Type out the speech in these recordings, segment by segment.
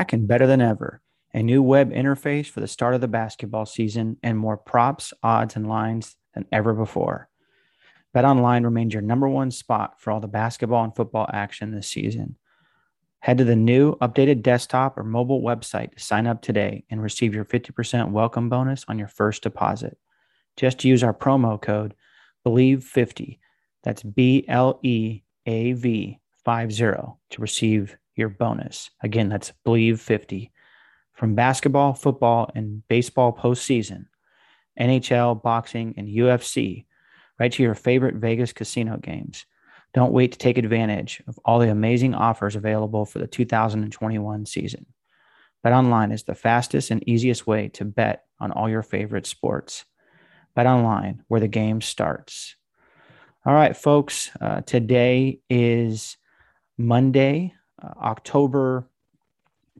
Back and better than ever. A new web interface for the start of the basketball season and more props, odds, and lines than ever before. BetOnline remains your number one spot for all the basketball and football action this season. Head to the new updated desktop or mobile website to sign up today and receive your 50% welcome bonus on your first deposit. Just use our promo code BLEAV50. That's B L E A V 50 to receive your bonus. Again, that's Bleav 50. From basketball, football, and baseball postseason, NHL, boxing, and UFC, right to your favorite Vegas casino games. Don't wait to take advantage of all the amazing offers available for the 2021 season. BetOnline is the fastest and easiest way to bet on all your favorite sports. BetOnline, where the game starts. All right, folks, uh, today is Monday, October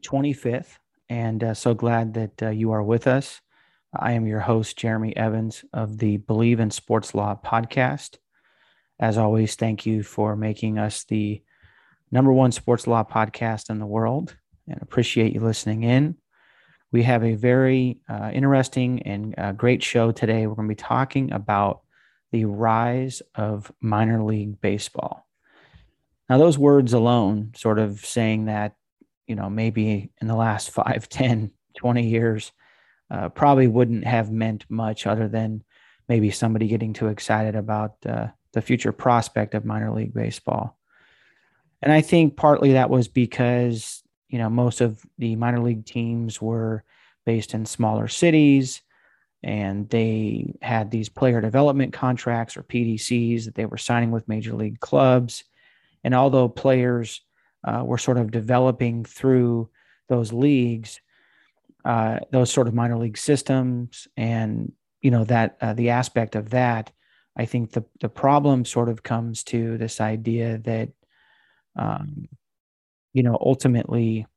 25th. And uh, so glad that uh, you are with us. I am your host, Jeremy Evans of the Bleav in Sports Law podcast. As always, thank you for making us the number one sports law podcast in the world and appreciate you listening in. We have a very uh, interesting and uh, great show today. We're going to be talking about the rise of minor league baseball. Now, those words alone, sort of saying that, you know, maybe in the last 5, 10, 20 years, uh, probably wouldn't have meant much other than maybe somebody getting too excited about uh, the future prospect of minor league baseball. And I think partly that was because, you know, most of the minor league teams were based in smaller cities and they had these player development contracts or PDCs that they were signing with major league clubs. And although players uh, were sort of developing through those leagues, uh, those sort of minor league systems, and you know that uh, the aspect of that, I think the the problem sort of comes to this idea that, um, you know, ultimately,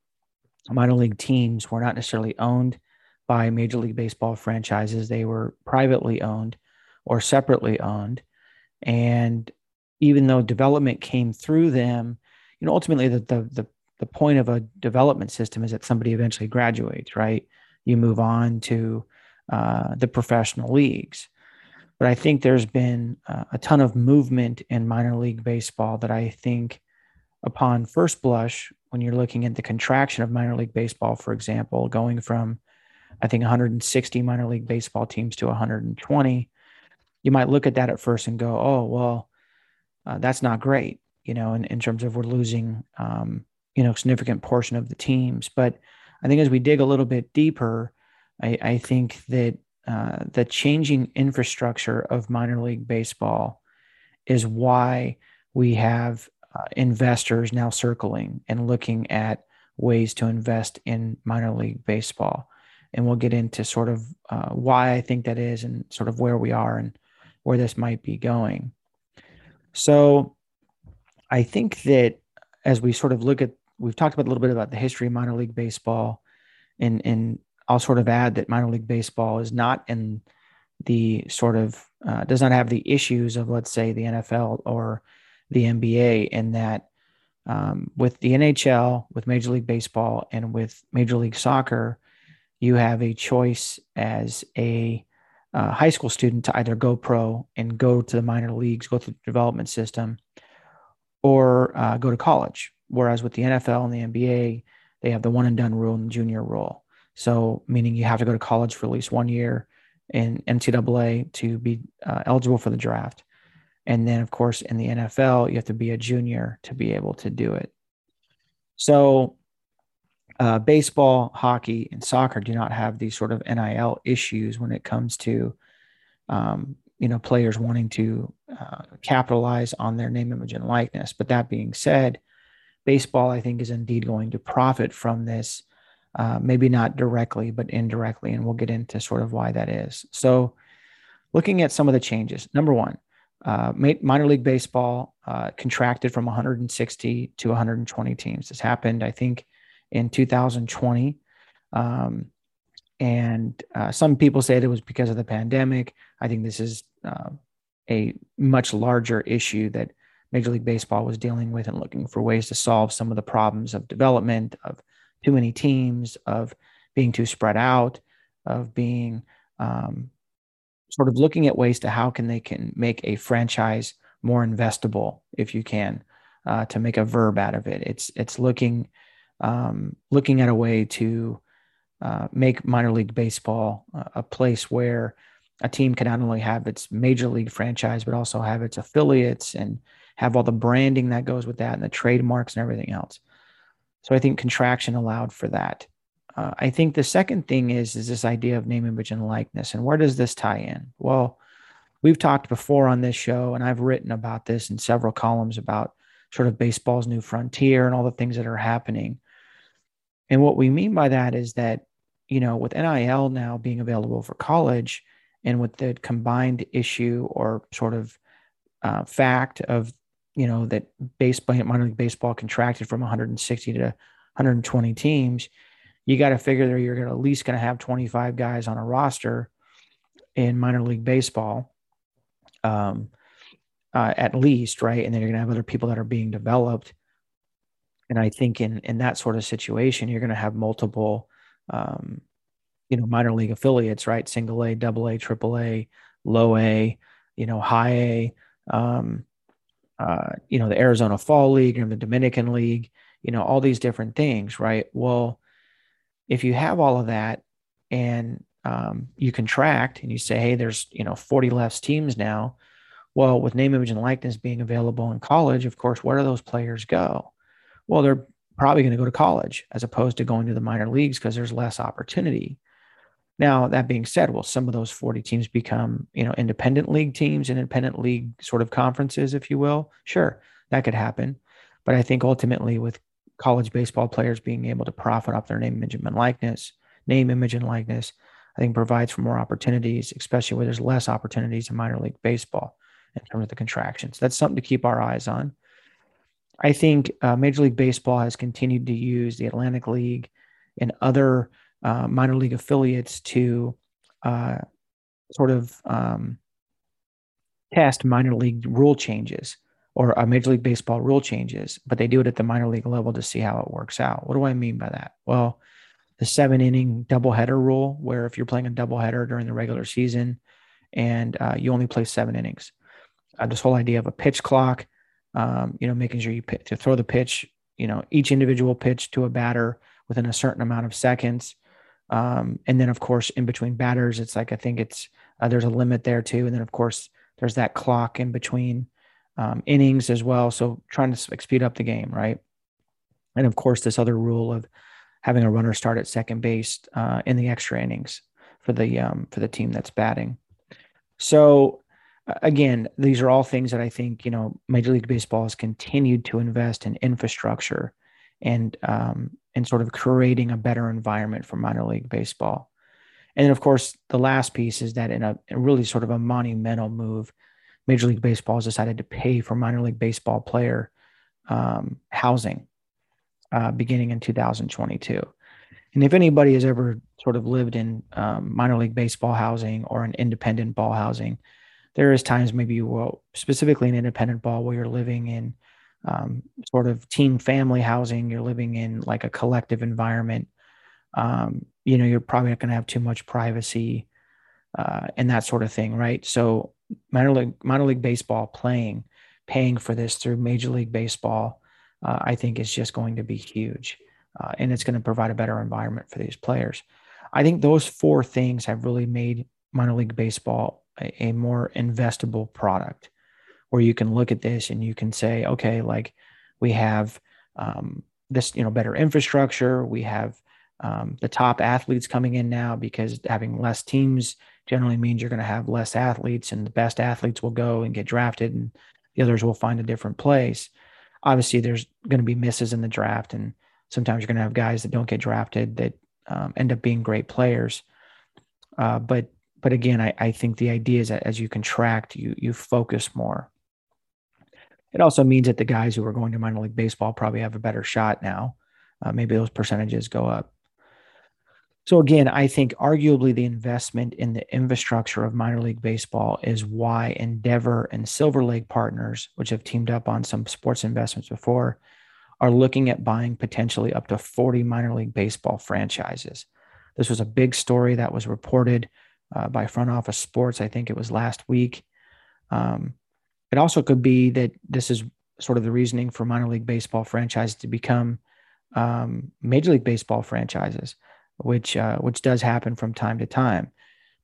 minor league teams were not necessarily owned by Major League Baseball franchises; they were privately owned or separately owned, and even though development came through them, you know, ultimately the, the, the, the point of a development system is that somebody eventually graduates, right? You move on to uh, the professional leagues. But I think there's been uh, a ton of movement in minor league baseball that I think, upon first blush, when you're looking at the contraction of minor league baseball, for example, going from, I think, 160 minor league baseball teams to 120, you might look at that at first and go, oh, well, uh, that's not great, you know, in, in terms of we're losing, um, you know, significant portion of the teams. But I think as we dig a little bit deeper, I, I think that uh, the changing infrastructure of minor league baseball is why we have uh, investors now circling and looking at ways to invest in minor league baseball. And we'll get into sort of uh, why I think that is and sort of where we are and where this might be going. So I think that as we sort of look at, we've talked about a little bit about the history of minor league baseball, and and I'll sort of add that minor league baseball is not in the sort of uh, does not have the issues of let's say the NFL or the NBA in that um, with the NHL, with Major League Baseball, and with Major League Soccer, you have a choice as a uh, high school student to either go pro and go to the minor leagues, go through the development system, or uh, go to college. Whereas with the NFL and the NBA, they have the one and done rule and junior rule. So, meaning you have to go to college for at least one year in NCAA to be uh, eligible for the draft. And then, of course, in the NFL, you have to be a junior to be able to do it. So, uh, baseball, hockey, and soccer do not have these sort of NIL issues when it comes to, um, you know, players wanting to uh, capitalize on their name, image, and likeness. But that being said, baseball, I think, is indeed going to profit from this. Uh, maybe not directly, but indirectly. And we'll get into sort of why that is. So, looking at some of the changes, number one, uh, minor league baseball uh, contracted from 160 to 120 teams. This happened, I think, in 2020. Um, and uh, some people say it was because of the pandemic. I think this is uh, a much larger issue that Major League Baseball was dealing with and looking for ways to solve some of the problems of development, of too many teams, of being too spread out, of being um, sort of looking at ways to how can they can make a franchise more investable, if you can, uh, to make a verb out of it. It's it's looking um, looking at a way to uh, make minor league baseball uh, a place where a team can not only have its major league franchise but also have its affiliates and have all the branding that goes with that and the trademarks and everything else. So I think contraction allowed for that. Uh, I think the second thing is is this idea of name, image, and likeness. And where does this tie in? Well, we've talked before on this show, and I've written about this in several columns about sort of baseball's new frontier and all the things that are happening. And what we mean by that is that, you know, with NIL now being available for college and with the combined issue or sort of uh, fact of, you know, that baseball, minor league baseball contracted from 160 to 120 teams, you got to figure that you're at least going to have 25 guys on a roster in minor league baseball, um, uh, at least, right? And then you're going to have other people that are being developed. And I think in in that sort of situation, you're going to have multiple, um, you know, minor league affiliates, right? Single A, double A, triple A, low A, you know, high A. Um, uh, you know, the Arizona Fall League and the Dominican League. You know, all these different things, right? Well if you have all of that and um, you contract and you say, hey, there's you know 40 less teams now. Well, with name, image, and likeness being available in college, of course, where do those players go? Well, they're probably going to go to college as opposed to going to the minor leagues because there's less opportunity. Now, that being said, will some of those 40 teams become, you know, independent league teams, independent league sort of conferences, if you will? Sure, that could happen. But I think ultimately with college baseball players being able to profit off their name, image, and likeness, name, image, and likeness, I think provides for more opportunities, especially where there's less opportunities in minor league baseball in terms of the contractions. That's something to keep our eyes on. I think uh, Major League Baseball has continued to use the Atlantic League and other uh, minor league affiliates to uh, sort of um, test minor league rule changes or a Major League Baseball rule changes, but they do it at the minor league level to see how it works out. What do I mean by that? Well, the seven inning doubleheader rule, where if you're playing a doubleheader during the regular season and uh, you only play seven innings, uh, this whole idea of a pitch clock, um, you know, making sure you p- to throw the pitch, you know, each individual pitch to a batter within a certain amount of seconds. Um, and then, of course, in between batters, it's like I think it's uh, there's a limit there too. And then, of course, there's that clock in between um, innings as well. So trying to speed up the game, right? And of course, this other rule of having a runner start at second base uh, in the extra innings for the um, for the team that's batting. So again, these are all things that I think you know Major League Baseball has continued to invest in infrastructure and um, and sort of creating a better environment for minor league baseball. And then, of course, the last piece is that in a really sort of a monumental move, Major League Baseball has decided to pay for minor league baseball player um, housing uh, beginning in 2022. And if anybody has ever sort of lived in um, minor league baseball housing or an independent ball housing, there is times maybe will specifically in independent ball where you're living in um, sort of team family housing, you're living in like a collective environment. Um, you know, you're probably not going to have too much privacy uh, and that sort of thing, right? So minor league minor league baseball playing, paying for this through Major League Baseball, uh, I think is just going to be huge, uh, and it's going to provide a better environment for these players. I think those four things have really made minor league baseball a, a more investable product, where you can look at this and you can say, okay, like we have um, this, you know, better infrastructure, we have um, the top athletes coming in now because having less teams generally means you're going to have less athletes and the best athletes will go and get drafted and the others will find a different place. obviously, there's going to be misses in the draft, and sometimes you're going to have guys that don't get drafted that um, end up being great players. Uh, but but again, I, I think the idea is that as you contract, you you focus more. It also means that the guys who are going to minor league baseball probably have a better shot now. Uh, maybe those percentages go up. So again, I think arguably the investment in the infrastructure of minor league baseball is why Endeavor and Silver Lake Partners, which have teamed up on some sports investments before, are looking at buying potentially up to 40 minor league baseball franchises. This was a big story that was reported uh, by Front Office Sports. I think it was last week. Um, it also could be that this is sort of the reasoning for minor league baseball franchises to become um, major league baseball franchises which uh, which does happen from time to time,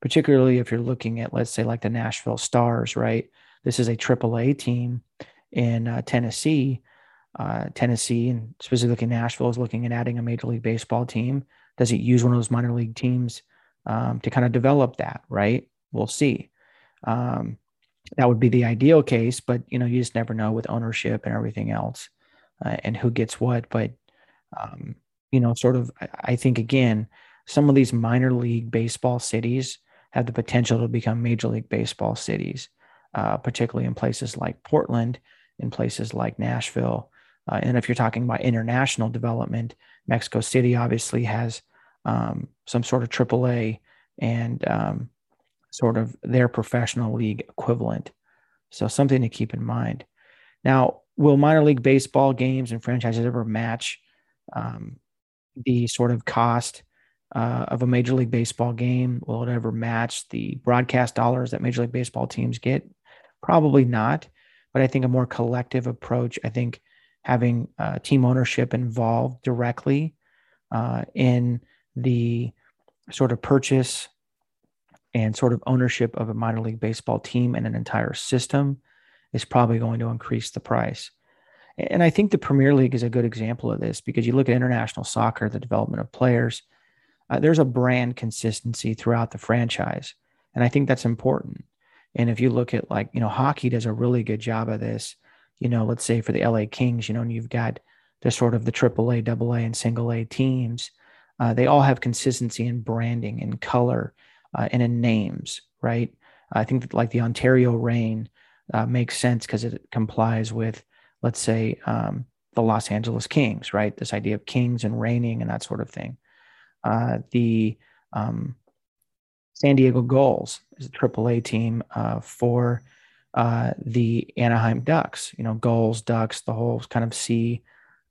particularly if you're looking at let's say like the Nashville Stars, right? This is a AAA team in uh, Tennessee. Uh, Tennessee and specifically Nashville is looking at adding a Major League Baseball team. Does it use one of those minor league teams um, to kind of develop that? Right? We'll see. Um, that would be the ideal case, but you know you just never know with ownership and everything else, uh, and who gets what. But um, you know, sort of, I think again, some of these minor league baseball cities have the potential to become major league baseball cities, uh, particularly in places like Portland, in places like Nashville. Uh, and if you're talking about international development, Mexico City obviously has um, some sort of AAA and um, sort of their professional league equivalent. So something to keep in mind. Now, will minor league baseball games and franchises ever match um, the sort of cost uh, of a Major League Baseball game? Will it ever match the broadcast dollars that Major League Baseball teams get? Probably not. But I think a more collective approach, I think having uh, team ownership involved directly uh, in the sort of purchase and sort of ownership of a minor league baseball team and an entire system is probably going to increase the price. And I think the Premier League is a good example of this because you look at international soccer, the development of players, uh, there's a brand consistency throughout the franchise. And I think that's important. And if you look at like, you know, hockey does a really good job of this, you know, let's say for the LA Kings, you know, and you've got the sort of the AAA, AA, and single A teams. Uh, they all have consistency in branding and color uh, and in names, right? I think that like the Ontario Reign uh, makes sense because it complies with let's say, um, the Los Angeles Kings, right? This idea of kings and reigning and that sort of thing. Uh, the um, San Diego Gulls is a AAA team uh, for uh, the Anaheim Ducks. You know, Gulls, Ducks, the whole kind of sea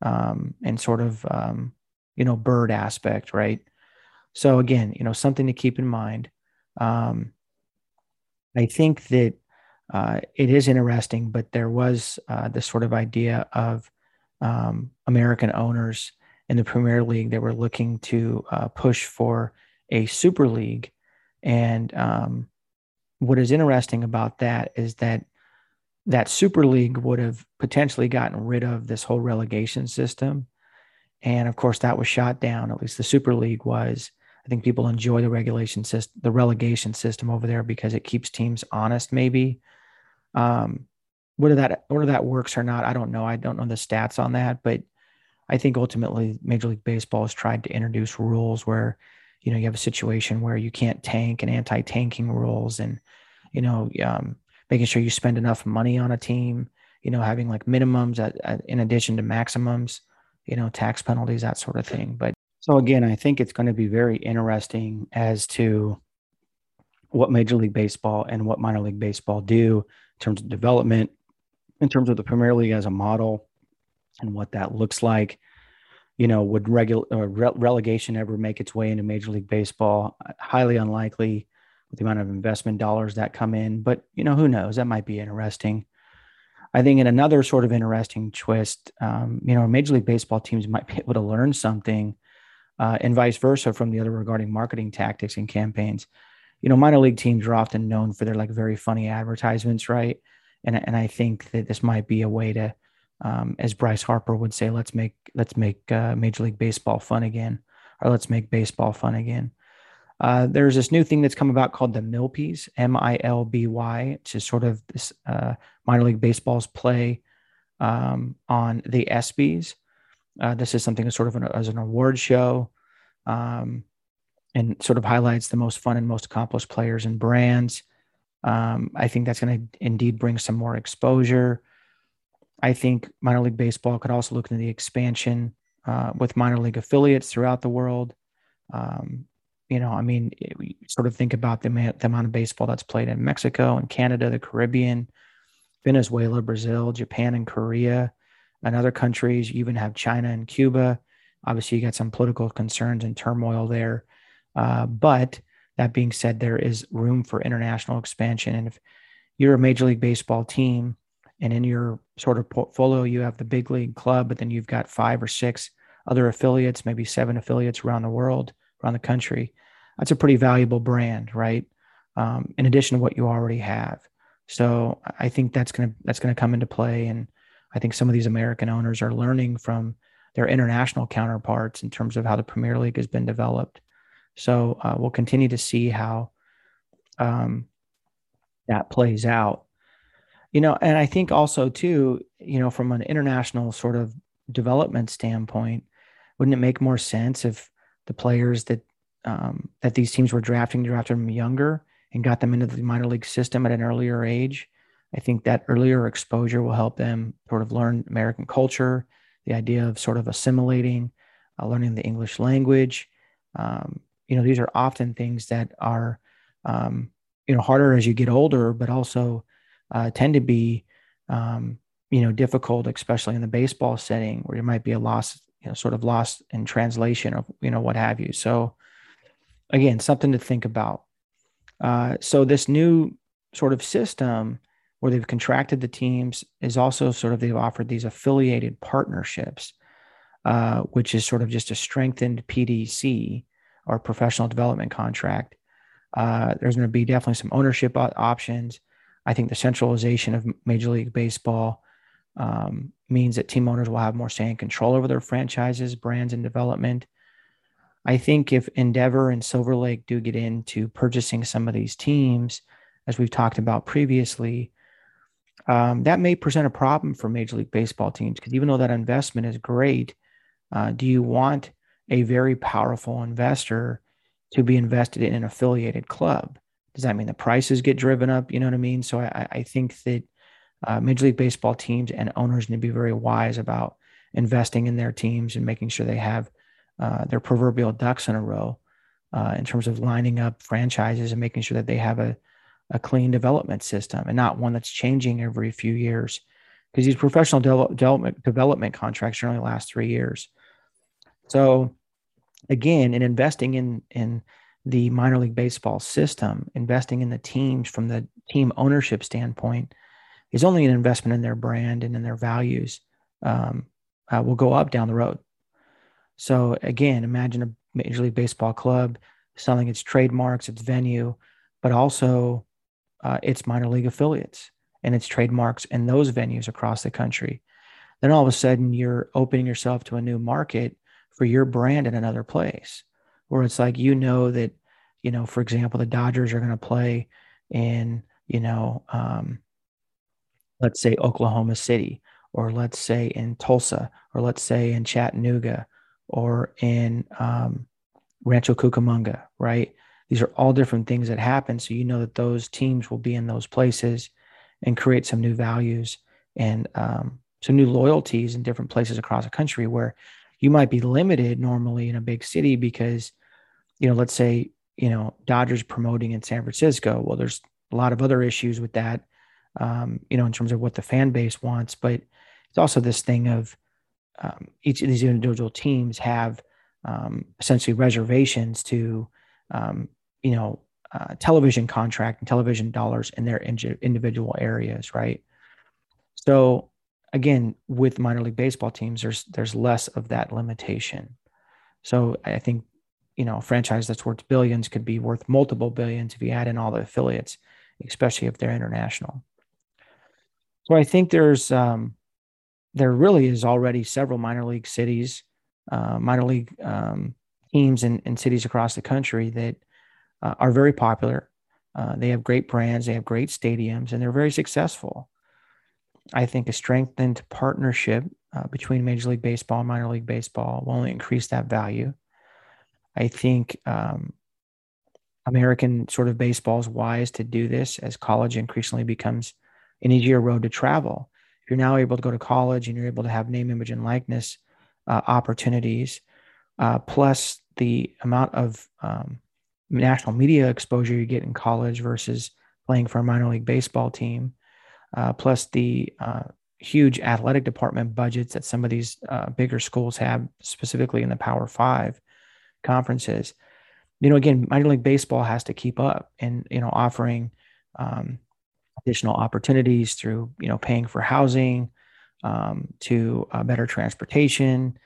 um, and sort of um, you know bird aspect, right? So again, you know, something to keep in mind. Um, I think that uh, it is interesting, but there was uh, this sort of idea of um, American owners in the Premier League that were looking to uh, push for a Super League. And um, what is interesting about that is that that Super League would have potentially gotten rid of this whole relegation system. And of course, that was shot down. At least the Super League was. I think people enjoy the regulation system, the relegation system over there because it keeps teams honest, maybe um, whether that whether that works or not, I don't know. I don't know the stats on that, but I think ultimately Major League Baseball has tried to introduce rules where you know you have a situation where you can't tank and anti-tanking rules, and you know um, making sure you spend enough money on a team. You know, having like minimums at, at, in addition to maximums. You know, tax penalties, that sort of thing. But so again, I think it's going to be very interesting as to what Major League Baseball and what minor league baseball do in terms of development, in terms of the Premier League as a model and what that looks like. You know, would regular uh, re- relegation ever make its way into Major League Baseball? Highly unlikely with the amount of investment dollars that come in. But you know, who knows? That might be interesting. I think in another sort of interesting twist, um, you know, Major League Baseball teams might be able to learn something, uh, and vice versa from the other regarding marketing tactics and campaigns you know, minor league teams are often known for their like very funny advertisements, right? And and I think that this might be a way to, um, as Bryce Harper would say, let's make let's make uh, Major League Baseball fun again, or let's make baseball fun again. Uh, there's this new thing that's come about called the Milbys, M I L B Y, is sort of this uh, minor league baseball's play um, on the ESPYS. Uh, this is something as sort of an, as an award show um, and sort of highlights the most fun and most accomplished players and brands. Um, I think that's going to indeed bring some more exposure. I think minor league baseball could also look into the expansion uh, with minor league affiliates throughout the world. Um, you know, I mean, it, sort of think about the, the amount of baseball that's played in Mexico and Canada, the Caribbean, Venezuela, Brazil, Japan, and Korea, and other countries. You even have China and Cuba. Obviously, you got some political concerns and turmoil there. Uh, but that being said, there is room for international expansion. And if you're a Major League Baseball team and in your sort of portfolio, you have the big league club, but then you've got five or six other affiliates, maybe seven affiliates around the world, around the country, that's a pretty valuable brand, right? Um, in addition to what you already have. So I think that's gonna that's gonna come into play, and I think some of these American owners are learning from their international counterparts in terms of how the Premier League has been developed. So uh, we'll continue to see how um, that plays out. You know, and I think also too, you know, from an international sort of development standpoint, wouldn't it make more sense if the players that um, that these teams were drafting drafted them younger and got them into the minor league system at an earlier age? I think that earlier exposure will help them sort of learn American culture, the idea of sort of assimilating, uh, learning the English language. Um, you know, these are often things that are, um, you know, harder as you get older, but also uh, tend to be, um, you know, difficult, especially in the baseball setting where there might be a loss, you know, sort of lost in translation of, you know, what have you. So, again, something to think about. Uh, so, this new sort of system where they've contracted the teams is also sort of they've offered these affiliated partnerships, uh, which is sort of just a strengthened PDC or professional development contract. Uh, there's going to be definitely some ownership options. I think the centralization of Major League Baseball um, means that team owners will have more say and control over their franchises, brands, and development. I think if Endeavor and Silver Lake do get into purchasing some of these teams, as we've talked about previously, um, that may present a problem for Major League Baseball teams because even though that investment is great, uh, do you want a very powerful investor to be invested in an affiliated club? Does that mean the prices get driven up? You know what I mean? So I, I think that uh, Major League Baseball teams and owners need to be very wise about investing in their teams and making sure they have uh, their proverbial ducks in a row uh, in terms of lining up franchises and making sure that they have a a clean development system and not one that's changing every few years because these professional de- development development contracts only last three years. So again, in investing in in the minor league baseball system, investing in the teams from the team ownership standpoint is only an investment in their brand and in their values. Um, uh, will go up down the road. So again, imagine a major league baseball club selling its trademarks, its venue, but also uh, its minor league affiliates and its trademarks in those venues across the country. Then all of a sudden, you're opening yourself to a new market for your brand in another place where it's like, you know, that, you know, for example, the Dodgers are going to play in, you know, um, let's say Oklahoma City, or let's say in Tulsa, or let's say in Chattanooga, or in um, Rancho Cucamonga, right? These are all different things that happen. So you know that those teams will be in those places and create some new values and um, some new loyalties in different places across the country where you might be limited normally in a big city because, you know, let's say, you know, Dodgers promoting in San Francisco. Well, there's a lot of other issues with that, um, you know, in terms of what the fan base wants. But it's also this thing of um, each of these individual teams have um, essentially reservations to um, you know, uh, television contract and television dollars in their individual areas, right? So again, with minor league baseball teams, there's there's less of that limitation. So I think you know, a franchise that's worth billions could be worth multiple billions if you add in all the affiliates, especially if they're international. So I think there's um, there really is already several minor league cities, uh, minor league um, teams in, in cities across the country that uh, are very popular. Uh, they have great brands, they have great stadiums, and they're very successful. I think a strengthened partnership uh, between Major League Baseball and minor league baseball will only increase that value. I think um, American sort of baseball is wise to do this as college increasingly becomes an easier road to travel. If you're now able to go to college and you're able to have name, image, and likeness uh, opportunities, uh, plus the amount of um, national media exposure you get in college versus playing for a minor league baseball team, uh, plus the uh, huge athletic department budgets that some of these uh, bigger schools have, specifically in the Power Five conferences. You know, again, minor league baseball has to keep up and you know offering um, additional opportunities through you know paying for housing, um, to uh, better transportation,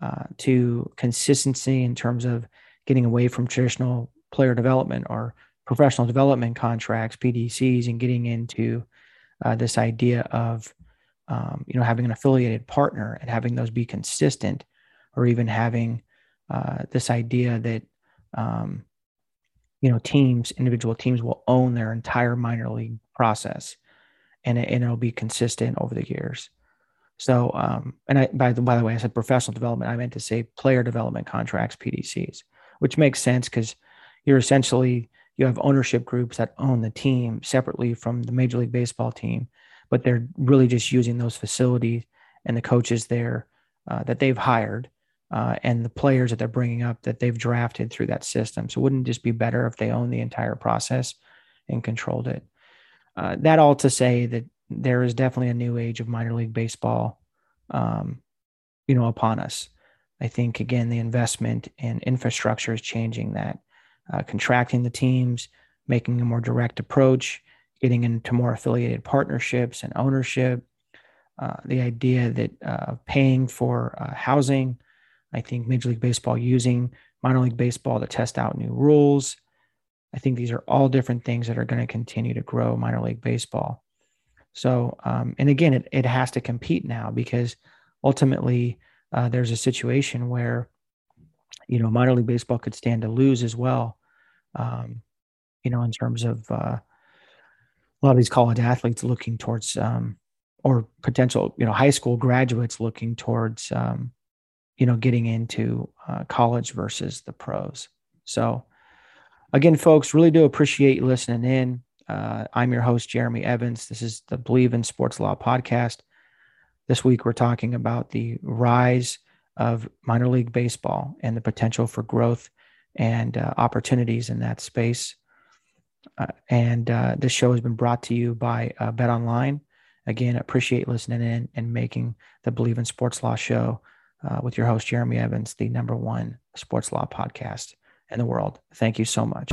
uh, to consistency in terms of getting away from traditional player development or professional development contracts, PDCs, and getting into uh, this idea of um, you know having an affiliated partner and having those be consistent, or even having uh, this idea that um, you know teams, individual teams, will own their entire minor league process, and, it, and it'll be consistent over the years. So, um, and I, by the by the way, I said professional development. I meant to say player development contracts, PDCs, which makes sense because you're essentially you have ownership groups that own the team separately from the Major League Baseball team, but they're really just using those facilities and the coaches there uh, that they've hired uh, and the players that they're bringing up that they've drafted through that system. So, wouldn't it just be better if they own the entire process and controlled it? Uh, that all to say that there is definitely a new age of minor league baseball, um, you know, upon us. I think again the investment in infrastructure is changing that, uh, contracting the teams, making a more direct approach, getting into more affiliated partnerships and ownership. Uh, the idea that uh, paying for uh, housing, I think Major League Baseball using minor league baseball to test out new rules. I think these are all different things that are going to continue to grow minor league baseball. So, um, and again, it, it has to compete now because ultimately uh, there's a situation where, you know, minor league baseball could stand to lose as well, um, you know, in terms of uh, a lot of these college athletes looking towards, um, or potential, you know, high school graduates looking towards, um, you know, getting into uh, college versus the pros. So, again, folks, really do appreciate you listening in. Uh, I'm your host, Jeremy Evans. This is the Bleav in Sports Law podcast. This week, we're talking about the rise of minor league baseball and the potential for growth and uh, opportunities in that space. Uh, and uh, this show has been brought to you by uh, BetOnline. Again, appreciate listening in and making the Bleav in Sports Law show uh, with your host, Jeremy Evans, the number one sports law podcast in the world. Thank you so much.